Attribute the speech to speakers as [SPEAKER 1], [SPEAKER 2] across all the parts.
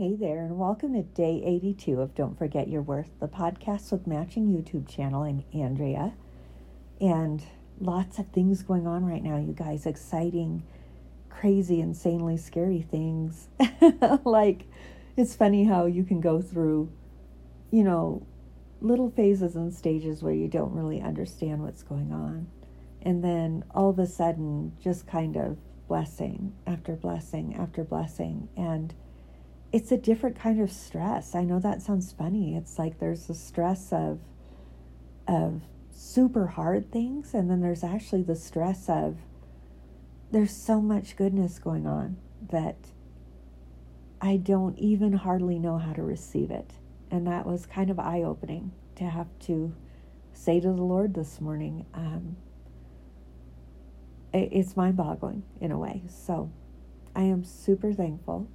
[SPEAKER 1] Hey there, and welcome to day 82 of Don't Forget Your Worth, the podcast with Matching YouTube channel. I'm Andrea, and lots of things going on right now, you guys. Exciting, crazy, insanely scary things. like, it's funny how you can go through, you know, little phases and stages where you don't really understand what's going on. And then all of a sudden, just kind of blessing after blessing after blessing. And it's a different kind of stress. I know that sounds funny. It's like there's the stress of of super hard things and then there's actually the stress of there's so much goodness going on that I don't even hardly know how to receive it. And that was kind of eye opening to have to say to the Lord this morning. Um, it's mind boggling in a way. So I am super thankful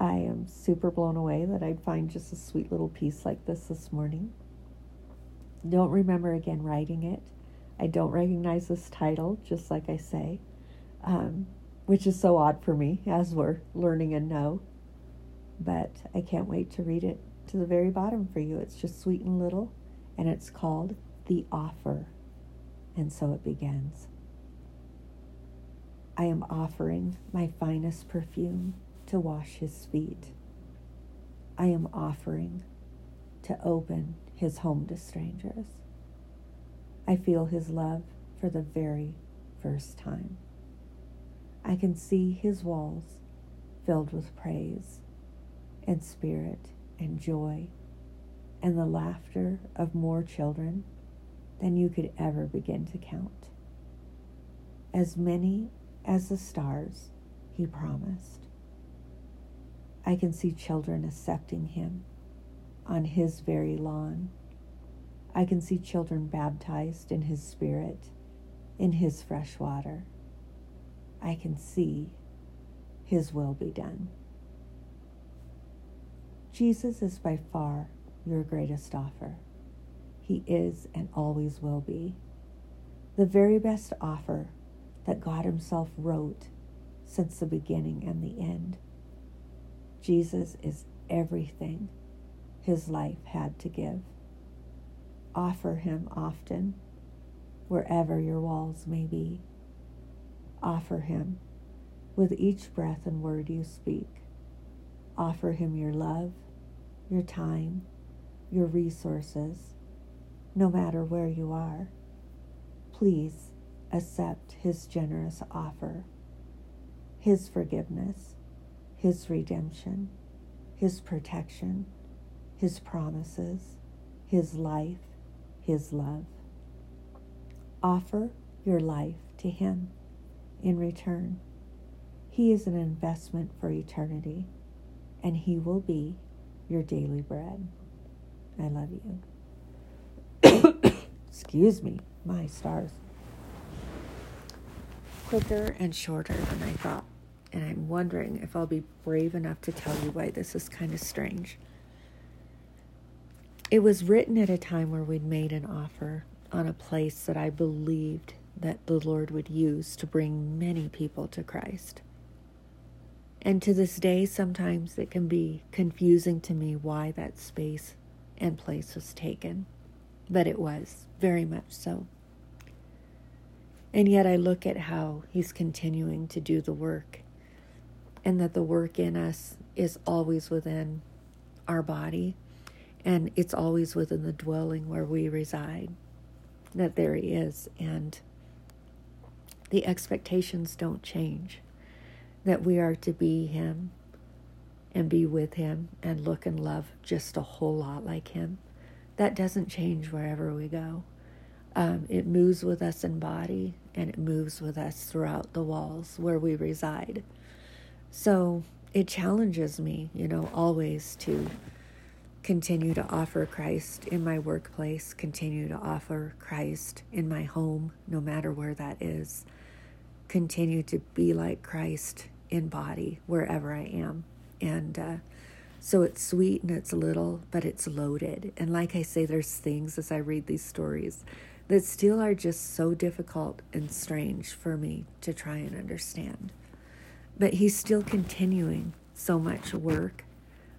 [SPEAKER 1] I am super blown away that I'd find just a sweet little piece like this this morning. Don't remember again writing it. I don't recognize this title, just like I say, um, which is so odd for me as we're learning and know. But I can't wait to read it to the very bottom for you. It's just sweet and little, and it's called The Offer. And so it begins. I am offering my finest perfume to wash his feet. I am offering to open his home to strangers. I feel his love for the very first time. I can see his walls filled with praise and spirit and joy and the laughter of more children than you could ever begin to count. As many as the stars, he promised. I can see children accepting him on his very lawn. I can see children baptized in his spirit, in his fresh water. I can see his will be done. Jesus is by far your greatest offer. He is and always will be the very best offer that God Himself wrote since the beginning and the end. Jesus is everything his life had to give. Offer him often, wherever your walls may be. Offer him with each breath and word you speak. Offer him your love, your time, your resources, no matter where you are. Please accept his generous offer, his forgiveness, his redemption, His protection, His promises, His life, His love. Offer your life to Him in return. He is an investment for eternity, and He will be your daily bread. I love you. Excuse me, my stars. Quicker and shorter than I thought and I'm wondering if I'll be brave enough to tell you why this is kind of strange. It was written at a time where we'd made an offer on a place that I believed that the Lord would use to bring many people to Christ. And to this day, sometimes it can be confusing to me why that space and place was taken. But it was, very much so. And yet I look at how He's continuing to do the work and that the work in us is always within our body and it's always within the dwelling where we reside. That there He is, and the expectations don't change. That we are to be Him and be with Him and look and love just a whole lot like Him. That doesn't change wherever we go. Um, it moves with us in body and it moves with us throughout the walls where we reside. So it challenges me, you know, always to continue to offer Christ in my workplace, continue to offer Christ in my home, no matter where that is, continue to be like Christ in body wherever I am. And uh, so it's sweet and it's little, but it's loaded. And like I say, there's things as I read these stories that still are just so difficult and strange for me to try and understand. But he's still continuing so much work.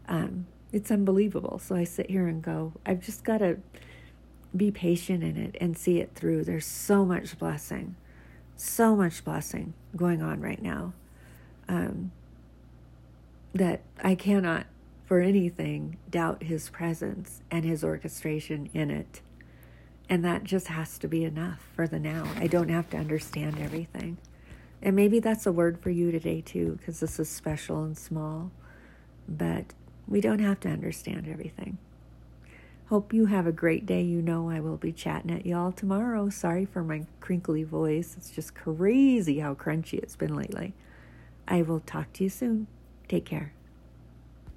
[SPEAKER 1] Um, it's unbelievable. So I sit here and go, I've just got to be patient in it and see it through. There's so much blessing, so much blessing going on right now um, that I cannot for anything doubt his presence and his orchestration in it. And that just has to be enough for the now. I don't have to understand everything. And maybe that's a word for you today, too, because this is special and small. But we don't have to understand everything. Hope you have a great day. You know, I will be chatting at y'all tomorrow. Sorry for my crinkly voice. It's just crazy how crunchy it's been lately. I will talk to you soon. Take care.